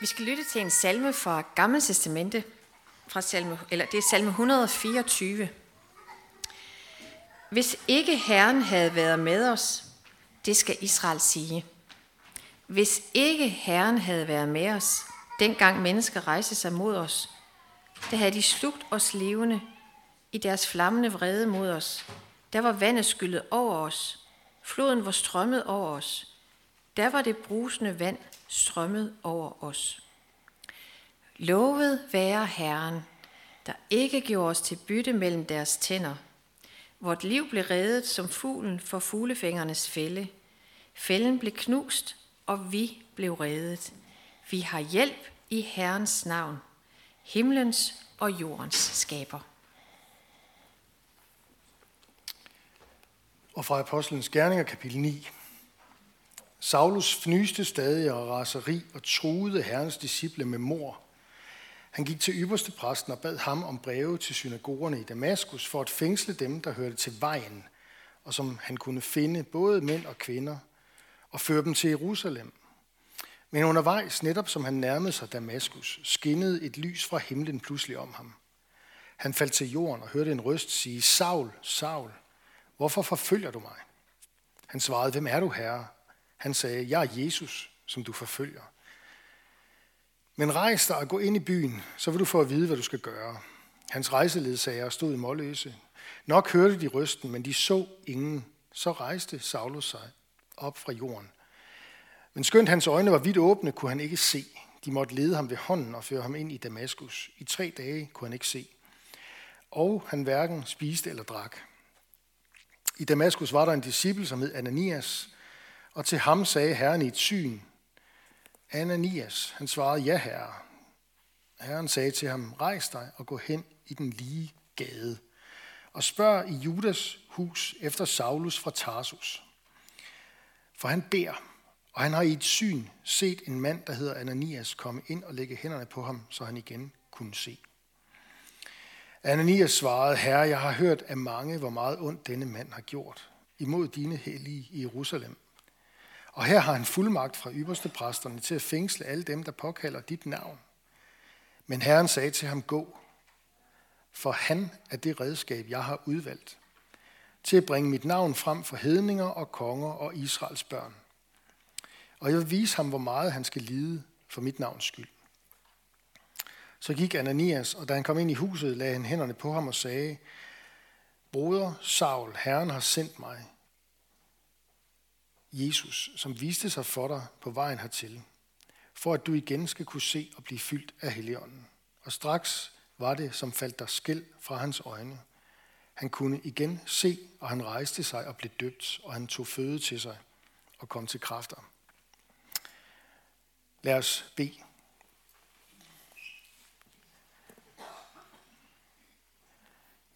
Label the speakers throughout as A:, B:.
A: Vi skal lytte til en salme fra Gamle Testamente, fra salme, eller det er salme 124. Hvis ikke Herren havde været med os, det skal Israel sige. Hvis ikke Herren havde været med os, dengang mennesker rejste sig mod os, der havde de slugt os levende i deres flammende vrede mod os. Der var vandet skyllet over os. Floden var strømmet over os. Der var det brusende vand strømmet over os. Lovet være Herren, der ikke gjorde os til bytte mellem deres tænder. Vort liv blev reddet som fuglen for fuglefængernes fælde. Fælden blev knust, og vi blev reddet. Vi har hjælp i Herrens navn, himlens og jordens skaber.
B: Og fra Apostlenes Gerninger, kapitel 9. Saulus fnyste stadig og raseri og truede herrens disciple med mor. Han gik til ypperste præsten og bad ham om breve til synagogerne i Damaskus for at fængsle dem, der hørte til vejen, og som han kunne finde både mænd og kvinder, og føre dem til Jerusalem. Men undervejs, netop som han nærmede sig Damaskus, skinnede et lys fra himlen pludselig om ham. Han faldt til jorden og hørte en røst sige, Saul, Saul, hvorfor forfølger du mig? Han svarede, hvem er du, herre? Han sagde, jeg er Jesus, som du forfølger. Men rejs dig og gå ind i byen, så vil du få at vide, hvad du skal gøre. Hans rejseledsager stod i målløse. Nok hørte de rysten, men de så ingen. Så rejste Saulus sig op fra jorden. Men skønt hans øjne var vidt åbne, kunne han ikke se. De måtte lede ham ved hånden og føre ham ind i Damaskus. I tre dage kunne han ikke se. Og han hverken spiste eller drak. I Damaskus var der en disciple, som hed Ananias, og til ham sagde Herren i et syn, Ananias, han svarede, ja herre. Herren sagde til ham, rejs dig og gå hen i den lige gade, og spørg i Judas hus efter Saulus fra Tarsus. For han beder, og han har i et syn set en mand, der hedder Ananias, komme ind og lægge hænderne på ham, så han igen kunne se. Ananias svarede, Herre, jeg har hørt af mange, hvor meget ondt denne mand har gjort imod dine hellige i Jerusalem. Og her har han fuldmagt fra ypperste præsterne til at fængsle alle dem, der påkalder dit navn. Men Herren sagde til ham, gå, for han er det redskab, jeg har udvalgt, til at bringe mit navn frem for hedninger og konger og Israels børn. Og jeg vil vise ham, hvor meget han skal lide for mit navns skyld. Så gik Ananias, og da han kom ind i huset, lagde han hænderne på ham og sagde, Broder Saul, Herren har sendt mig, Jesus, som viste sig for dig på vejen hertil, for at du igen skal kunne se og blive fyldt af Helligånden. Og straks var det, som faldt der skæld fra hans øjne. Han kunne igen se, og han rejste sig og blev døbt, og han tog føde til sig og kom til kræfter. Lad os bede.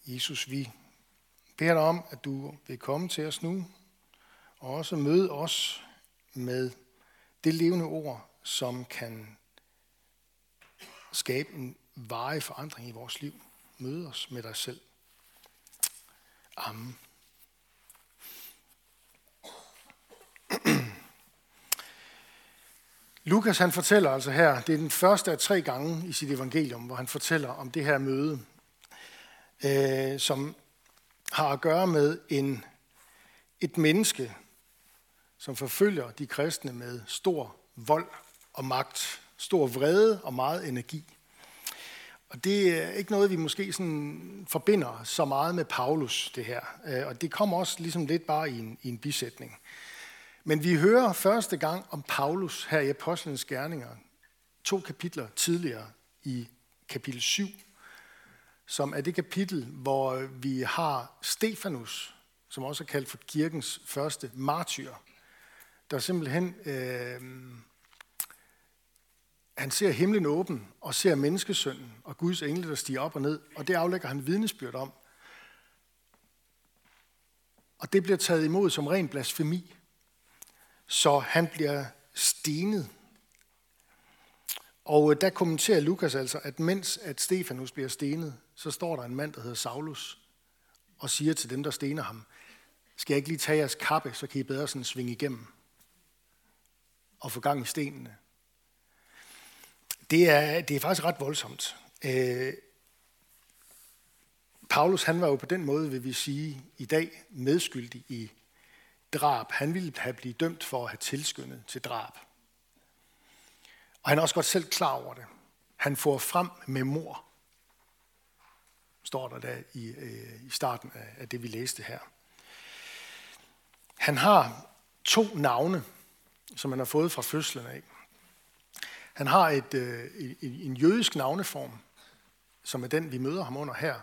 B: Jesus, vi beder dig om, at du vil komme til os nu og også møde os med det levende ord, som kan skabe en varig forandring i vores liv. Møde os med dig selv. Amen. Lukas han fortæller altså her, det er den første af tre gange i sit evangelium, hvor han fortæller om det her møde, øh, som har at gøre med en, et menneske, som forfølger de kristne med stor vold og magt, stor vrede og meget energi. Og det er ikke noget, vi måske sådan forbinder så meget med Paulus, det her. Øh, og det kommer også ligesom lidt bare i en, i en bisætning. Men vi hører første gang om Paulus her i Apostlenes Gerninger, to kapitler tidligere i kapitel 7, som er det kapitel, hvor vi har Stefanus, som også er kaldt for kirkens første martyr der simpelthen, øh, han ser himlen åben og ser menneskesønnen og Guds engle, der stiger op og ned, og det aflægger han vidnesbyrd om. Og det bliver taget imod som ren blasfemi, så han bliver stenet. Og øh, der kommenterer Lukas altså, at mens at Stefanus bliver stenet, så står der en mand, der hedder Saulus, og siger til dem, der stener ham, skal jeg ikke lige tage jeres kappe, så kan I bedre sådan svinge igennem og få gang i stenene. Det er, det er faktisk ret voldsomt. Øh, Paulus han var jo på den måde, vil vi sige, i dag medskyldig i drab. Han ville have blivet dømt for at have tilskyndet til drab. Og han er også godt selv klar over det. Han får frem med mor, står der da i, øh, i starten af, af det, vi læste her. Han har to navne, som han har fået fra fødslen af. Han har et, øh, en jødisk navneform, som er den, vi møder ham under her.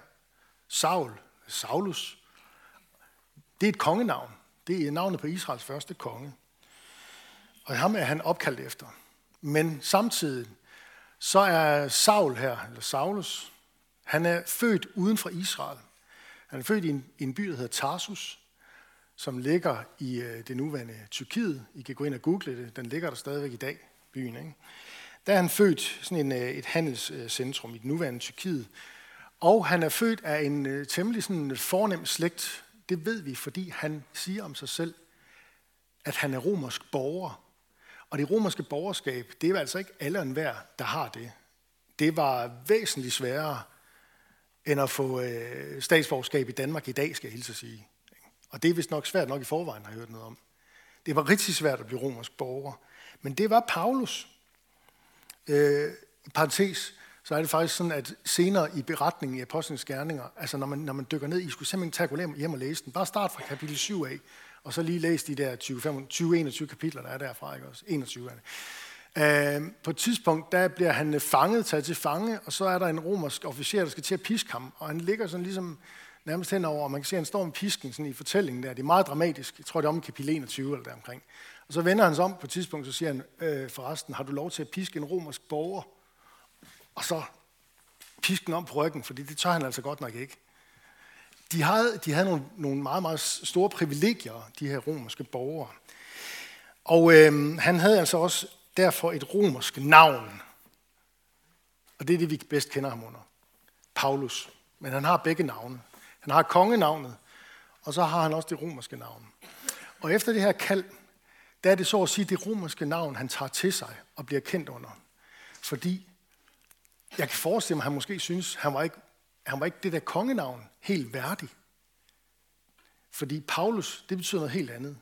B: Saul, Saulus. Det er et kongenavn. Det er navnet på Israels første konge. Og ham er han opkaldt efter. Men samtidig, så er Saul her, eller Saulus, han er født uden for Israel. Han er født i en, i en by, der hedder Tarsus, som ligger i øh, det nuværende Tyrkiet. I kan gå ind og google det. Den ligger der stadigvæk i dag, byen. Ikke? Der er han født sådan en, øh, et handelscentrum i det nuværende Tyrkiet. Og han er født af en øh, temmelig sådan fornem slægt. Det ved vi, fordi han siger om sig selv, at han er romersk borger. Og det romerske borgerskab, det er altså ikke alle og enhver, der har det. Det var væsentligt sværere end at få øh, statsborgerskab i Danmark i dag, skal jeg hilse at sige. Og det er vist nok svært nok i forvejen, har jeg hørt noget om. Det var rigtig svært at blive romersk borger. Men det var Paulus. Øh, I parentes, så er det faktisk sådan, at senere i beretningen i Apostlenes Gerninger, altså når man, når man dykker ned, I skulle simpelthen tage gå hjem og læse den. Bare start fra kapitel 7 af, og så lige læse de der 20-21 kapitler, der er derfra, ikke også? 21 af det. Øh, på et tidspunkt, der bliver han fanget, taget til fange, og så er der en romersk officer, der skal til at piske ham, og han ligger sådan ligesom nærmest henover, og man kan se, at han står med pisken sådan i fortællingen der. Det er meget dramatisk. Jeg tror, det er om kapitel 21 eller deromkring. Og så vender han sig om på et tidspunkt, så siger han, øh, forresten, har du lov til at piske en romersk borger? Og så pisken om på ryggen, fordi det tør han altså godt nok ikke. De havde, de havde nogle, nogle meget, meget store privilegier, de her romerske borgere. Og øh, han havde altså også derfor et romersk navn. Og det er det, vi bedst kender ham under. Paulus. Men han har begge navne. Han har kongenavnet, og så har han også det romerske navn. Og efter det her kald, der er det så at sige det romerske navn, han tager til sig og bliver kendt under. Fordi jeg kan forestille mig, at han måske synes, han var ikke, han var ikke det der kongenavn helt værdig. Fordi Paulus, det betyder noget helt andet.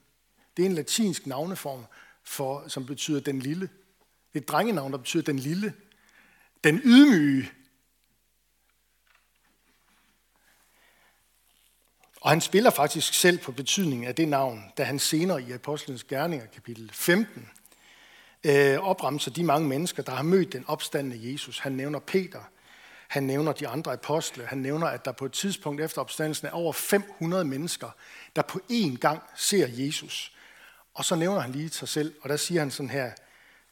B: Det er en latinsk navneform, for, som betyder den lille. Det er et drengenavn, der betyder den lille. Den ydmyge. Og han spiller faktisk selv på betydningen af det navn, da han senere i Apostlenes Gerninger, kapitel 15, øh, opremser de mange mennesker, der har mødt den opstandende Jesus. Han nævner Peter, han nævner de andre apostle, han nævner, at der på et tidspunkt efter opstandelsen er over 500 mennesker, der på én gang ser Jesus. Og så nævner han lige sig selv, og der siger han sådan her,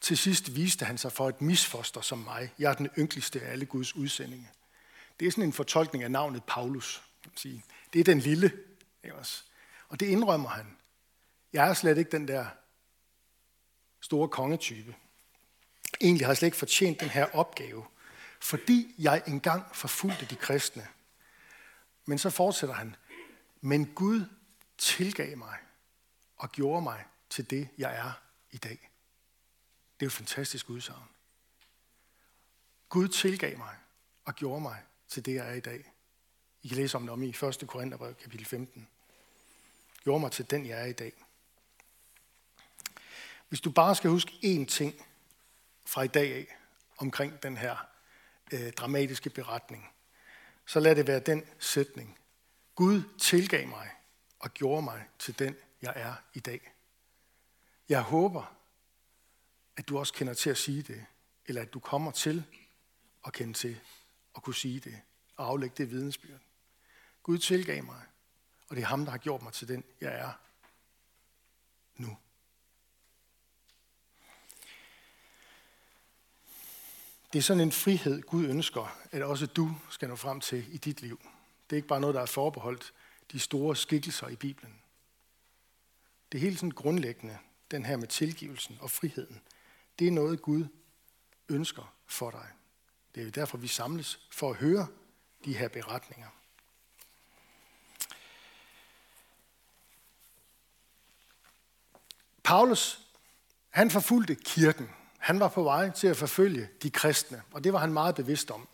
B: til sidst viste han sig for et misfoster som mig. Jeg er den ynkeligste af alle Guds udsendinge. Det er sådan en fortolkning af navnet Paulus. Kan man sige. Det er den lille. Ikke også? Og det indrømmer han. Jeg er slet ikke den der store kongetype. Egentlig har jeg slet ikke fortjent den her opgave, fordi jeg engang forfulgte de kristne. Men så fortsætter han. Men Gud tilgav mig og gjorde mig til det, jeg er i dag. Det er jo et fantastisk udsagn. Gud tilgav mig og gjorde mig til det, jeg er i dag. I kan læse om det om i 1. Korintherbrev, kapitel 15. Gjorde mig til den, jeg er i dag. Hvis du bare skal huske én ting fra i dag af, omkring den her øh, dramatiske beretning, så lad det være den sætning. Gud tilgav mig og gjorde mig til den, jeg er i dag. Jeg håber, at du også kender til at sige det, eller at du kommer til at kende til at kunne sige det, og aflægge det vidensbyrd. Gud tilgav mig, og det er ham, der har gjort mig til den, jeg er nu. Det er sådan en frihed, Gud ønsker, at også du skal nå frem til i dit liv. Det er ikke bare noget, der er forbeholdt de store skikkelser i Bibelen. Det er helt sådan grundlæggende, den her med tilgivelsen og friheden. Det er noget, Gud ønsker for dig. Det er derfor, vi samles for at høre de her beretninger. Paulus, han forfulgte kirken. Han var på vej til at forfølge de kristne, og det var han meget bevidst om.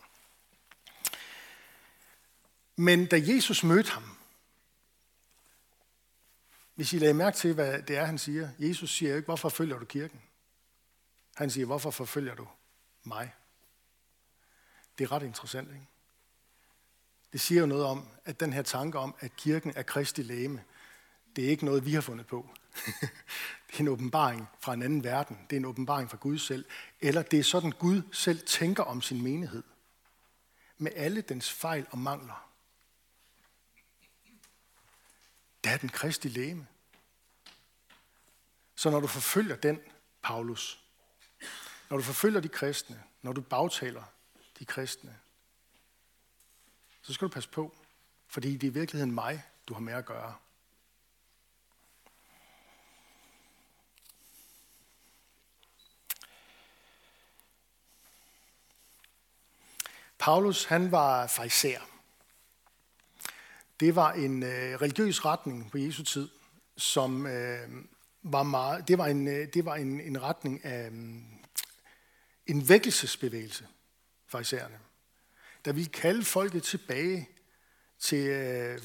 B: Men da Jesus mødte ham, hvis I lagde mærke til, hvad det er, han siger. Jesus siger ikke, hvorfor forfølger du kirken? Han siger, hvorfor forfølger du mig? Det er ret interessant, ikke? Det siger jo noget om, at den her tanke om, at kirken er kristi læme, det er ikke noget, vi har fundet på det er en åbenbaring fra en anden verden. Det er en åbenbaring fra Gud selv. Eller det er sådan, Gud selv tænker om sin menighed. Med alle dens fejl og mangler. Det er den kristi læme. Så når du forfølger den, Paulus, når du forfølger de kristne, når du bagtaler de kristne, så skal du passe på, fordi det er i virkeligheden mig, du har med at gøre. Paulus, han var fariser. Det var en øh, religiøs retning på Jesu tid, som øh, var meget, det var en, øh, det var en, en retning af øh, en vækkelsesbevægelse, farisæerne, der ville kalde folket tilbage til, øh,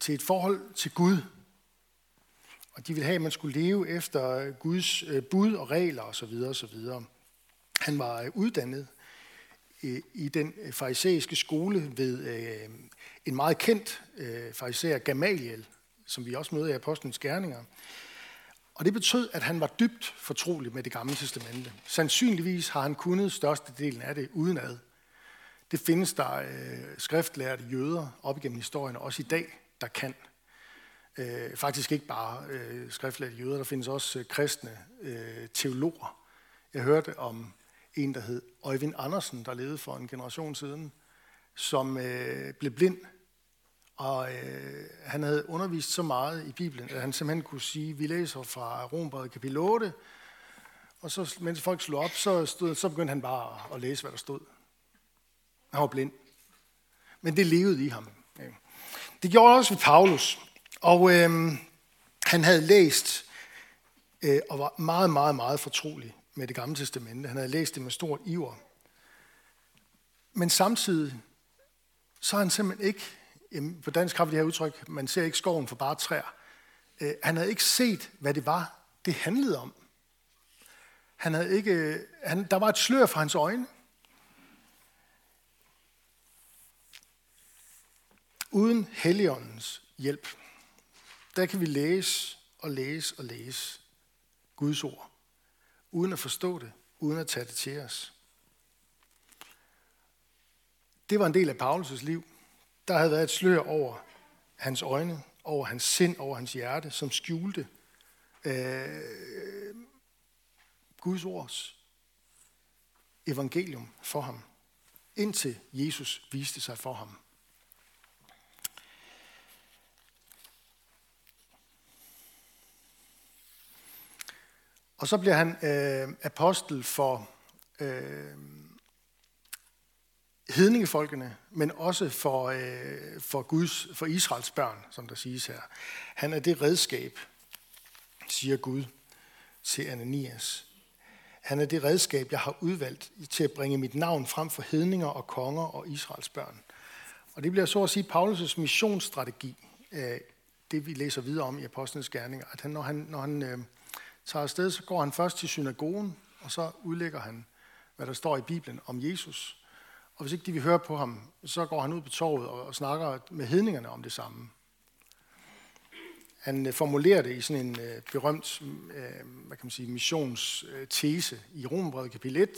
B: til et forhold til Gud. Og de ville have, at man skulle leve efter Guds øh, bud og regler osv. osv. Han var øh, uddannet Øh, i den farisæiske skole ved øh, en meget kendt øh, farisæer, Gamaliel, som vi også møder i Apostlenes Gerninger. Og det betød, at han var dybt fortrolig med det gamle testamente. Sandsynligvis har han kunnet størstedelen af det udenad. Det findes der øh, skriftlærte jøder op igennem historien, også i dag, der kan. Øh, faktisk ikke bare øh, skriftlærte jøder, der findes også øh, kristne øh, teologer. Jeg hørte om en, der hed Øjvind Andersen, der levede for en generation siden, som øh, blev blind og øh, han havde undervist så meget i Bibelen, at han simpelthen kunne sige, vi læser fra Rombrevet kapitel 8, og så, mens folk slog op, så, stod, så begyndte han bare at læse, hvad der stod. Han var blind. Men det levede i ham. Det gjorde også ved Paulus. Og øh, han havde læst øh, og var meget, meget, meget fortrolig med det gamle testamente. Han havde læst det med stor iver. Men samtidig, så har han simpelthen ikke på dansk har vi det her udtryk, man ser ikke skoven for bare træer. Øh, han havde ikke set, hvad det var, det handlede om. Han havde ikke, øh, han, der var et slør for hans øjne. Uden Helligåndens hjælp, der kan vi læse og læse og læse Guds ord, uden at forstå det, uden at tage det til os. Det var en del af Paulus' liv. Der havde været et slør over hans øjne, over hans sind, over hans hjerte, som skjulte øh, Guds ords evangelium for ham, indtil Jesus viste sig for ham. Og så bliver han øh, apostel for øh, hedningefolkene, men også for, øh, for, Guds, for Israels børn, som der siges her. Han er det redskab, siger Gud til Ananias. Han er det redskab, jeg har udvalgt til at bringe mit navn frem for hedninger og konger og Israels børn. Og det bliver så at sige Paulus' missionsstrategi, det vi læser videre om i Apostlenes Gerninger, at han, når han, når han øh, tager afsted, så går han først til synagogen, og så udlægger han, hvad der står i Bibelen om Jesus. Og hvis ikke de vil høre på ham, så går han ud på torvet og snakker med hedningerne om det samme. Han øh, formulerer det i sådan en øh, berømt øh, hvad kan man sige, missionstese i Romerbrevet kapitel 1,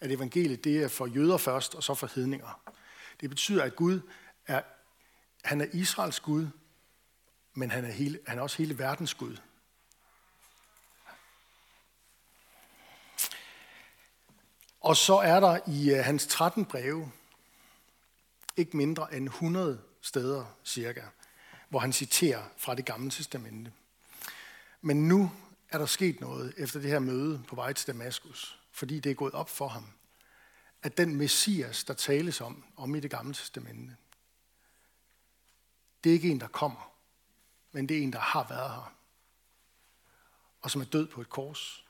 B: at evangeliet det er for jøder først, og så for hedninger. Det betyder, at Gud er, han er Israels Gud, men han er, hele, han er også hele verdens Gud. Og så er der i uh, hans 13 breve ikke mindre end 100 steder cirka, hvor han citerer fra det gamle testamente. Men nu er der sket noget efter det her møde på vej til Damaskus, fordi det er gået op for ham, at den messias, der tales om, om i det gamle testamente, det er ikke en, der kommer, men det er en, der har været her, og som er død på et kors,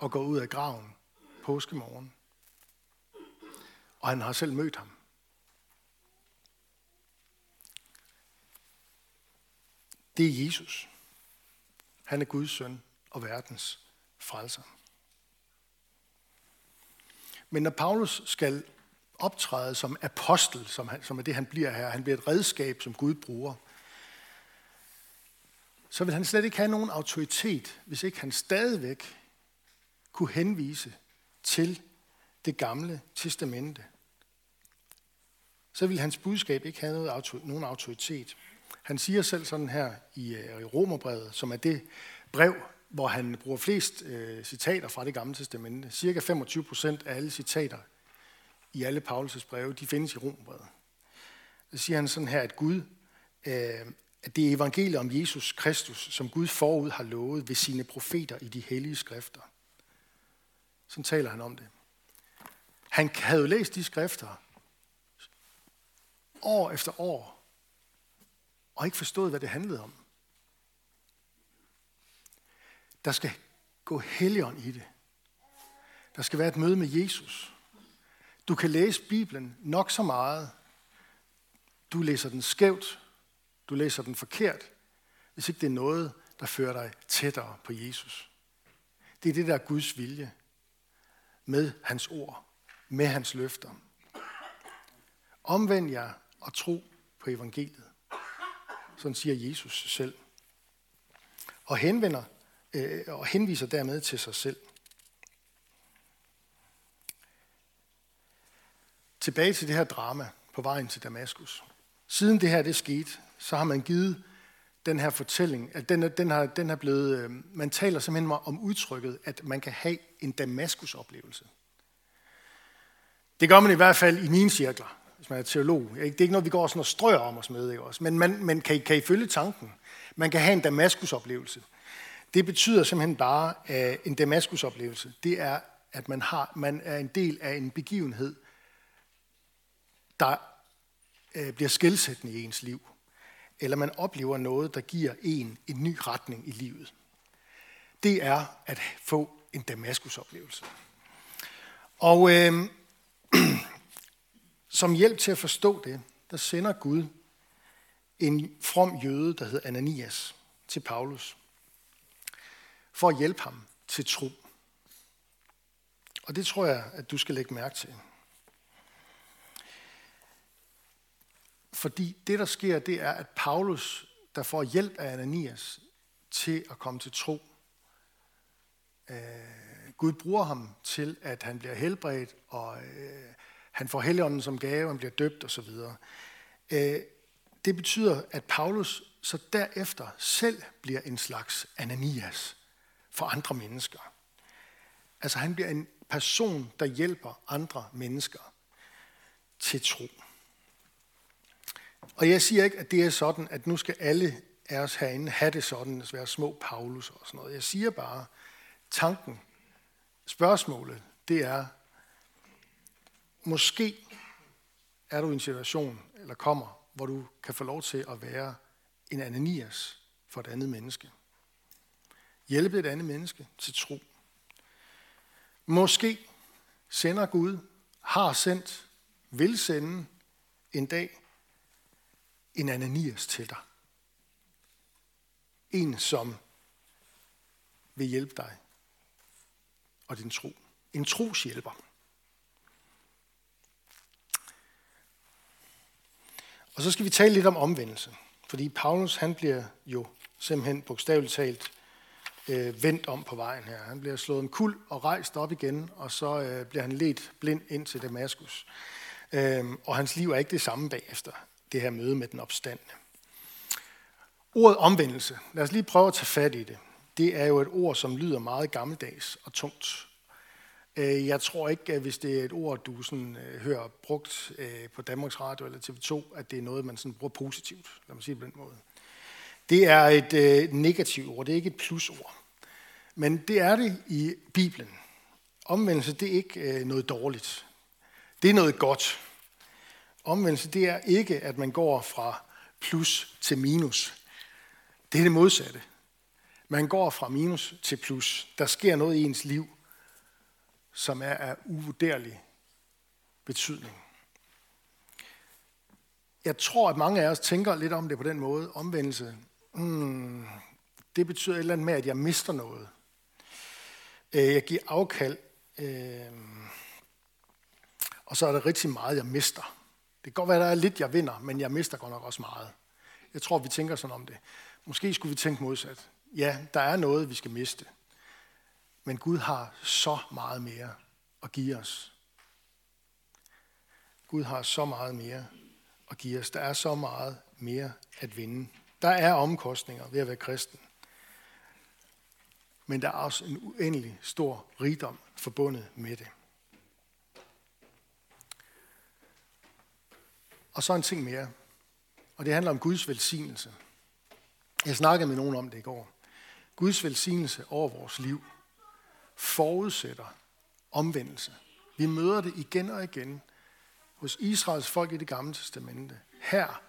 B: og går ud af graven påskemorgen. Og han har selv mødt ham. Det er Jesus. Han er Guds søn og verdens frelser. Men når Paulus skal optræde som apostel, som, han, som er det, han bliver her, han bliver et redskab, som Gud bruger, så vil han slet ikke have nogen autoritet, hvis ikke han stadigvæk kunne henvise til det gamle testamente. Så vil hans budskab ikke have noget, nogen autoritet. Han siger selv sådan her i, øh, i Romerbrevet, som er det brev, hvor han bruger flest øh, citater fra det gamle testamente. Cirka 25 procent af alle citater i alle Paulus' breve, de findes i Romerbrevet. Så siger han sådan her, at Gud, øh, at det er evangeliet om Jesus Kristus, som Gud forud har lovet ved sine profeter i de hellige skrifter. Sådan taler han om det. Han havde jo læst de skrifter år efter år, og ikke forstået, hvad det handlede om. Der skal gå helligånd i det. Der skal være et møde med Jesus. Du kan læse Bibelen nok så meget. Du læser den skævt. Du læser den forkert. Hvis ikke det er noget, der fører dig tættere på Jesus. Det er det, der er Guds vilje. Med hans ord. Med hans løfter. Omvend jer og tro på evangeliet. Sådan siger Jesus selv. Og henvender øh, og henviser dermed til sig selv. Tilbage til det her drama på vejen til Damaskus. Siden det her det skete, så har man givet den her fortælling, at den, den, har, den er blevet, øh, man taler simpelthen om udtrykket, at man kan have en Damaskus-oplevelse. Det gør man i hvert fald i mine cirkler, hvis man er teolog. Det er ikke noget, vi går sådan og strøger om os med, ikke også? men man, man kan, kan I følge tanken. Man kan have en Damaskus-oplevelse. Det betyder simpelthen bare, at en Damaskus-oplevelse, det er, at man, har, man er en del af en begivenhed, der øh, bliver skilsættende i ens liv. Eller man oplever noget, der giver en en ny retning i livet. Det er at få en Damaskus-oplevelse. Og øh, som hjælp til at forstå det, der sender Gud en from jøde, der hedder Ananias, til Paulus for at hjælpe ham til tro. Og det tror jeg, at du skal lægge mærke til. Fordi det, der sker, det er, at Paulus, der får hjælp af Ananias til at komme til tro, øh, Gud bruger ham til, at han bliver helbredt, og øh, han får helligånden som gave, han bliver døbt osv. Øh, det betyder, at Paulus så derefter selv bliver en slags Ananias for andre mennesker. Altså han bliver en person, der hjælper andre mennesker til tro. Og jeg siger ikke, at det er sådan, at nu skal alle af os herinde have det sådan, at være små Paulus og sådan noget. Jeg siger bare, tanken, spørgsmålet, det er, måske er du i en situation, eller kommer, hvor du kan få lov til at være en Ananias for et andet menneske hjælpe et andet menneske til tro. Måske sender Gud, har sendt, vil sende en dag en Ananias til dig. En, som vil hjælpe dig og din tro. En troshjælper. Og så skal vi tale lidt om omvendelse. Fordi Paulus, han bliver jo simpelthen bogstaveligt talt øh, vendt om på vejen her. Han bliver slået en kul og rejst op igen, og så øh, bliver han ledt blind ind til Damaskus. Øh, og hans liv er ikke det samme bagefter, det her møde med den opstandende. Ordet omvendelse, lad os lige prøve at tage fat i det. Det er jo et ord, som lyder meget gammeldags og tungt. Øh, jeg tror ikke, at hvis det er et ord, du sådan, øh, hører brugt øh, på Danmarks Radio eller TV2, at det er noget, man sådan bruger positivt. Lad mig sige det på den måde. Det er et negativt ord, det er ikke et plusord. Men det er det i Bibelen. Omvendelse, det er ikke noget dårligt. Det er noget godt. Omvendelse, det er ikke, at man går fra plus til minus. Det er det modsatte. Man går fra minus til plus. Der sker noget i ens liv, som er af uvurderlig betydning. Jeg tror, at mange af os tænker lidt om det på den måde. Omvendelse, hmm, det betyder et eller andet med, at jeg mister noget. Øh, jeg giver afkald, øh, og så er der rigtig meget, jeg mister. Det kan godt være, at der er lidt, jeg vinder, men jeg mister godt nok også meget. Jeg tror, vi tænker sådan om det. Måske skulle vi tænke modsat. Ja, der er noget, vi skal miste. Men Gud har så meget mere at give os. Gud har så meget mere at give os. Der er så meget mere at vinde. Der er omkostninger ved at være kristen. Men der er også en uendelig stor rigdom forbundet med det. Og så en ting mere, og det handler om Guds velsignelse. Jeg snakkede med nogen om det i går. Guds velsignelse over vores liv forudsætter omvendelse. Vi møder det igen og igen hos Israels folk i det gamle testamente. Her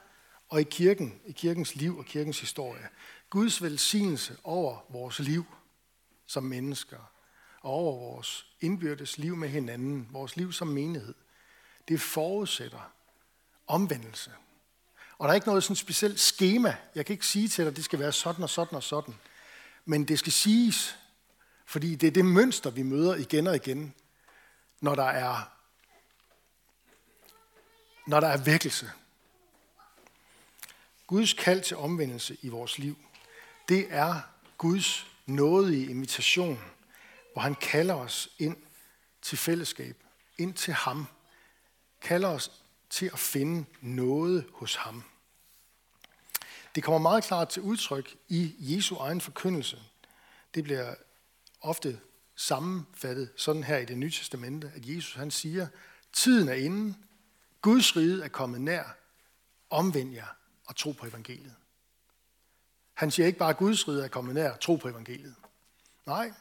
B: og i kirken, i kirkens liv og kirkens historie. Guds velsignelse over vores liv som mennesker og over vores indbyrdes liv med hinanden, vores liv som menighed. Det forudsætter omvendelse. Og der er ikke noget sådan specielt schema. Jeg kan ikke sige til dig, at det skal være sådan og sådan og sådan. Men det skal siges, fordi det er det mønster, vi møder igen og igen, når der er, når der er vækkelse. Guds kald til omvendelse i vores liv, det er Guds nådige invitation, hvor han kalder os ind til fællesskab, ind til ham, kalder os til at finde noget hos ham. Det kommer meget klart til udtryk i Jesu egen forkyndelse. Det bliver ofte sammenfattet sådan her i det nye testamente, at Jesus han siger, tiden er inde, Guds rige er kommet nær, omvend jer og tro på evangeliet. Han siger ikke bare, at Guds rige er kommet nær, tro på evangeliet. Nej,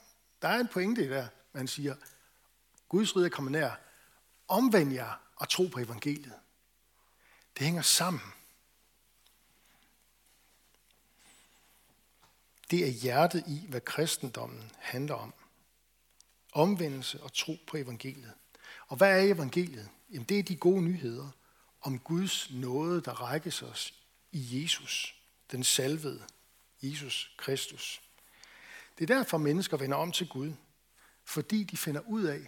B: der er en pointe der, man siger, Guds rige er kommet nær, omvend jer og tro på evangeliet. Det hænger sammen. Det er hjertet i, hvad kristendommen handler om. Omvendelse og tro på evangeliet. Og hvad er evangeliet? Jamen det er de gode nyheder om Guds nåde, der rækkes os i Jesus, den salvede Jesus Kristus. Det er derfor, mennesker vender om til Gud, fordi de finder ud af,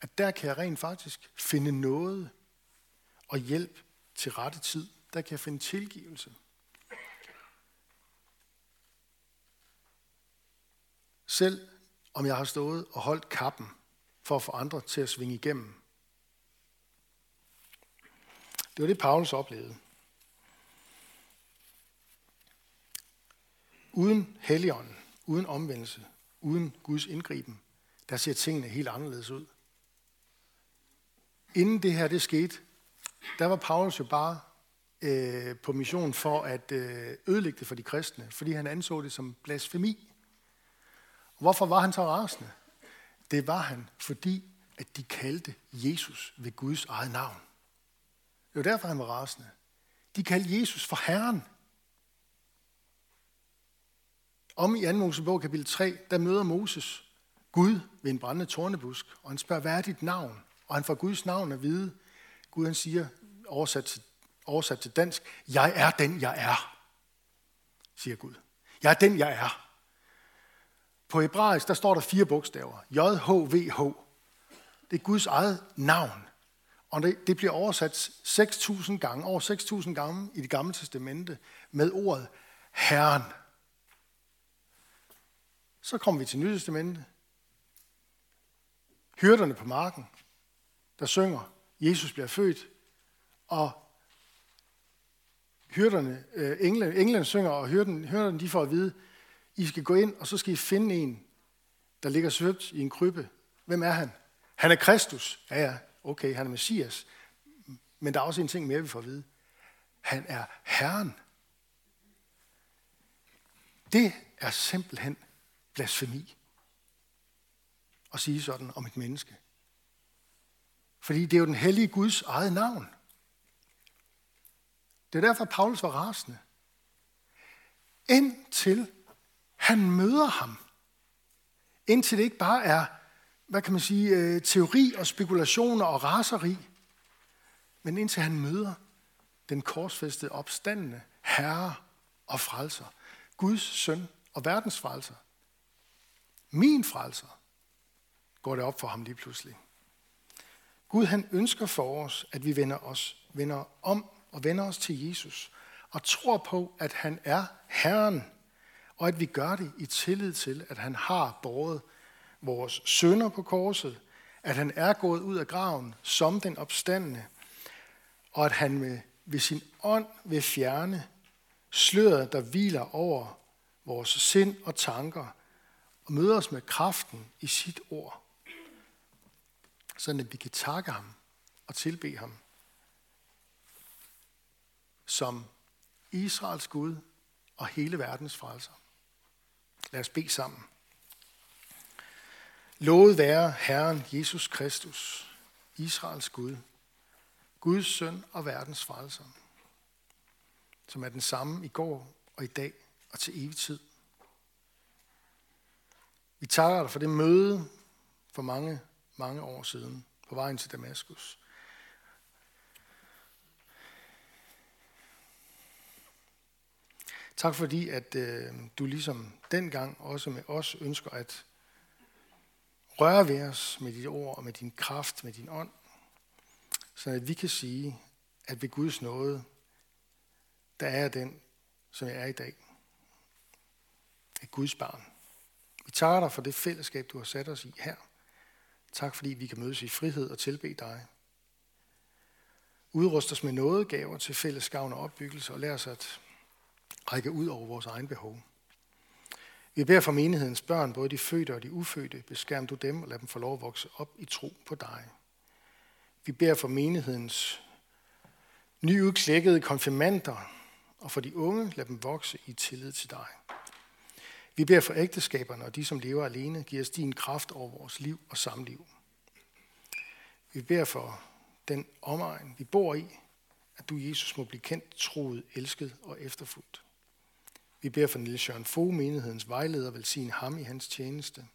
B: at der kan jeg rent faktisk finde noget og hjælp til rette tid. Der kan jeg finde tilgivelse. Selv om jeg har stået og holdt kappen for at få andre til at svinge igennem. Det var det, Paulus oplevede. Uden helligånden, uden omvendelse, uden Guds indgriben, der ser tingene helt anderledes ud. Inden det her det skete, der var Paulus jo bare øh, på mission for at øh, ødelægge det for de kristne, fordi han anså det som blasfemi. Hvorfor var han så rasende? Det var han, fordi at de kaldte Jesus ved Guds eget navn. Det var derfor, han var rasende. De kaldte Jesus for Herren. Om i 2. Mosebog kapitel 3, der møder Moses Gud ved en brændende tornebusk, og han spørger, hvad er dit navn? Og han får Guds navn at vide. Gud han siger, oversat til, oversat til dansk, jeg er den, jeg er, siger Gud. Jeg er den, jeg er. På hebraisk, der står der fire bogstaver. J-H-V-H. Det er Guds eget navn. Og det, det bliver oversat 6.000 gange, over 6.000 gange i det gamle testamente, med ordet Herren. Så kommer vi til Nye Testamente. Hyrderne på marken, der synger, Jesus bliver født, og hyrderne, øh, englene, synger, og hyrden, hyrderne de får at vide, i skal gå ind, og så skal I finde en, der ligger svøbt i en krybbe. Hvem er han? Han er Kristus. Ja, ja, okay, han er Messias. Men der er også en ting mere, vi får at vide. Han er Herren. Det er simpelthen blasfemi at sige sådan om et menneske. Fordi det er jo den hellige Guds eget navn. Det er derfor, Paulus var rasende. Indtil han møder ham. Indtil det ikke bare er hvad kan man sige, øh, teori og spekulationer og raseri. Men indtil han møder den korsfæstede opstandende herre og frelser, Guds søn og verdens frelser, min frelser, går det op for ham lige pludselig. Gud han ønsker for os, at vi vender os vender om og vender os til Jesus og tror på, at han er Herren, og at vi gør det i tillid til, at han har båret vores sønder på korset, at han er gået ud af graven som den opstandende, og at han med, ved sin ånd vil fjerne sløret, der hviler over vores sind og tanker, og møder os med kraften i sit ord, sådan at vi kan takke ham og tilbe ham som Israels Gud og hele verdens frelser. Lad os bede sammen. Lovet være Herren Jesus Kristus, Israels Gud, Guds søn og verdens frelser, som er den samme i går og i dag og til evig tid. Vi takker dig for det møde for mange, mange år siden på vejen til Damaskus. Tak fordi, at øh, du ligesom dengang også med os ønsker at røre ved os med dit ord og med din kraft, med din ånd, så at vi kan sige, at ved Guds nåde, der er den, som jeg er i dag. Et Guds barn. Vi takker dig for det fællesskab, du har sat os i her. Tak fordi vi kan mødes i frihed og tilbe dig. Udrust os med nådegaver gaver til fælles gavn og opbyggelse, og lær os at række ud over vores egen behov. Vi beder for menighedens børn, både de fødte og de ufødte, beskærm du dem og lad dem få lov at vokse op i tro på dig. Vi beder for menighedens nyudklækkede konfirmander, og for de unge, lad dem vokse i tillid til dig. Vi beder for ægteskaberne og de, som lever alene, giv os din kraft over vores liv og samliv. Vi beder for den omegn, vi bor i, at du, Jesus, må blive kendt, troet, elsket og efterfuldt. Vi beder for Niels Jørgen Fogh, menighedens vejleder, velsigne ham i hans tjeneste.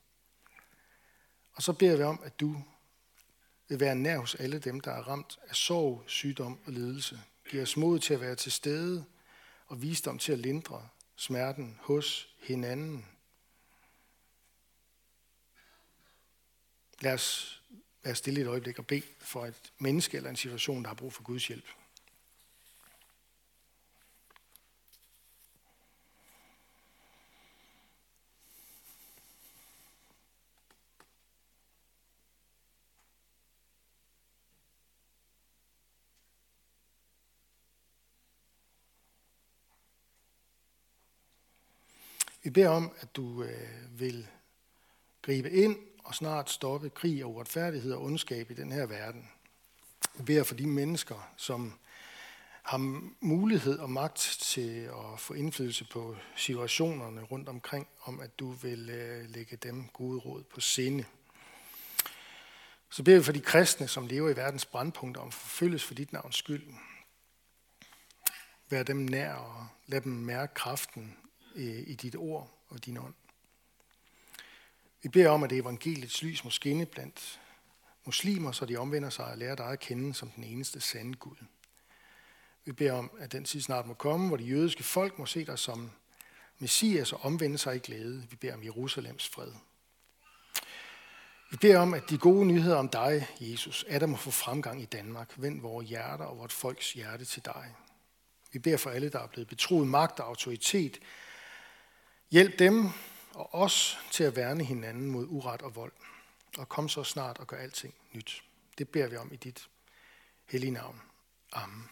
B: Og så beder vi om, at du vil være nær hos alle dem, der er ramt af sorg, sygdom og lidelse. Giv os mod til at være til stede og visdom til at lindre smerten hos hinanden. Lad os være stille et øjeblik og bede for et menneske eller en situation, der har brug for Guds hjælp. Beder om, at du øh, vil gribe ind og snart stoppe krig og uretfærdighed og ondskab i den her verden. Vi beder for de mennesker, som har mulighed og magt til at få indflydelse på situationerne rundt omkring, om at du vil øh, lægge dem gode råd på sinde. Så beder vi for de kristne, som lever i verdens brandpunkter, om forfølges for dit navns skyld. Vær dem nær og lad dem mærke kraften Øh, i dit ord og din ånd. Vi beder om, at evangeliets lys må skinne blandt muslimer, så de omvender sig og lærer dig at kende som den eneste sande Gud. Vi beder om, at den tid snart må komme, hvor de jødiske folk må se dig som Messias og omvende sig i glæde. Vi beder om Jerusalems fred. Vi beder om, at de gode nyheder om dig, Jesus, er der må få fremgang i Danmark. Vend vores hjerter og vort folks hjerte til dig. Vi beder for alle, der er blevet betroet magt og autoritet, Hjælp dem og os til at værne hinanden mod uret og vold. Og kom så snart og gør alting nyt. Det beder vi om i dit hellige navn. Amen.